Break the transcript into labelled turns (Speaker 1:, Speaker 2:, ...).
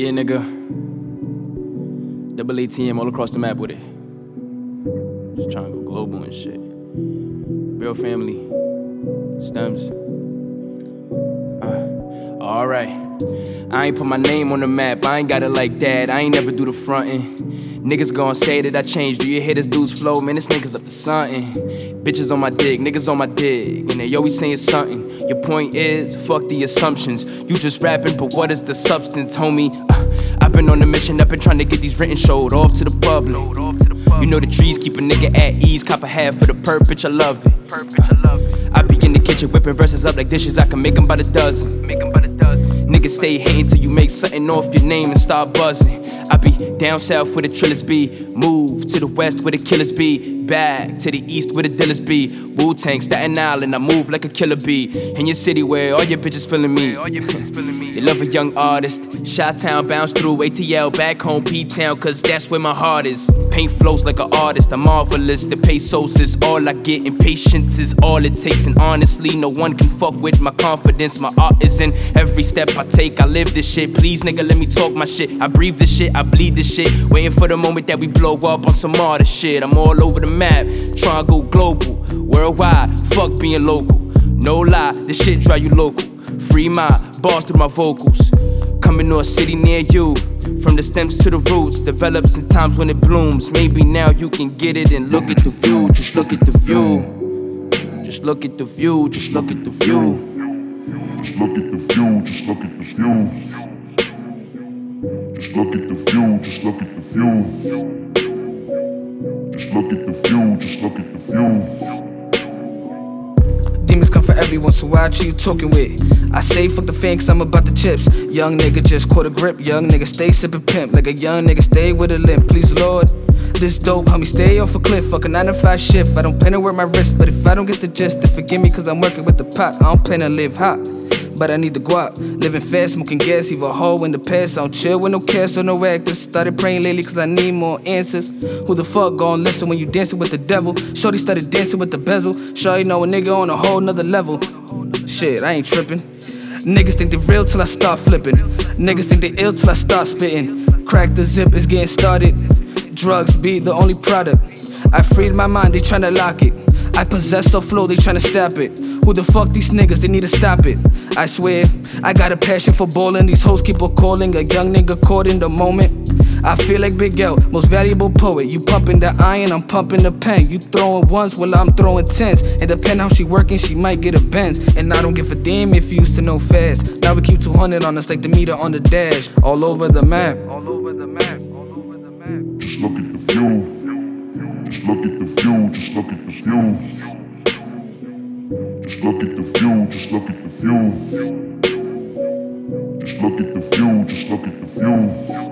Speaker 1: Yeah, nigga. Double ATM all across the map with it. Just trying to go global and shit. Real family. Stems. Uh, alright. I ain't put my name on the map, I ain't got it like that. I ain't never do the frontin'. Niggas gon' say that I changed. Do you hear this dude's flow? Man, this nigga's up to something. Bitches on my dick, niggas on my dick, and they always saying something. Your point is, fuck the assumptions. You just rapping, but what is the substance, homie? Uh, I've been on a mission, I've been trying to get these written showed off to the public. You know the trees keep a nigga at ease, cop a half for the bitch, I love it. I be in the kitchen whipping verses up like dishes, I can make them by the dozen. Niggas stay hating till you make something off your name and start buzzing. I be down south where the trillers be, move to the west where the killers be, back to the east where the dealers be. Wu Tang, Staten Island, I move like a killer bee. In your city where all your bitches feeling me. They love a young artist. Shot Town bounce through ATL, back home P Town, cause that's where my heart is. Paint flows like an artist, I'm marvelous. The pesos is all I get, and patience is all it takes. And honestly, no one can fuck with my confidence. My art is in every step I take. I live this shit. Please, nigga, let me talk my shit. I breathe this shit, I bleed this shit. Waiting for the moment that we blow up on some other shit. I'm all over the map, trying to go global, worldwide. Fuck being local. No lie, this shit drive you local. Free my bars through my vocals. Coming to a city near you. From the stems to the roots, develops in times when it blooms. Maybe now you can get it and look at the view. Just look at the view. Just look at the view. Just look at the view.
Speaker 2: Just look at the view, just look at the view. Just look at the view, just look at the view. Just look at the view, just look at the view.
Speaker 3: Demons come for everyone, so why you talking with? I say fuck the fan, cause I'm about the chips. Young nigga just caught a grip. Young nigga stay sippin' pimp. Like a young nigga stay with a limp. Please, Lord. This dope, homie, stay off a cliff. Fuck a 9 to 5 shift. I don't plan to wear my wrist, but if I don't get the gist, then forgive me, cause I'm working with the pot. I don't plan to live hot. But I need the guap. Living fast, smoking gas, even a hoe in the past. I don't chill with no cash or no actors. Started praying lately cause I need more answers. Who the fuck gon' listen when you dancing with the devil? Shorty started dancing with the bezel. Shorty know a nigga on a whole nother level. Shit, I ain't tripping. Niggas think they real till I start flipping. Niggas think they ill till I start spitting. Crack the zip, it's getting started. Drugs be the only product. I freed my mind, they tryna lock it. I possess a flow, they tryna stop it. Who the fuck these niggas? They need to stop it. I swear, I got a passion for bowling. These hoes keep on calling. A young nigga caught in the moment. I feel like Big L, most valuable poet. You pumping the iron, I'm pumping the pen. You throwing ones, well I'm throwing tens. And depend how she working, she might get a Benz. And I don't give a damn if you used to know fast. Now we keep 200 on us like the meter on the dash. All over the map. All over the map. All over the map.
Speaker 2: Just look at the view. Just look at the view, just look at the view. Just look at the view, just look at the view. Just look at the view, just look at the view.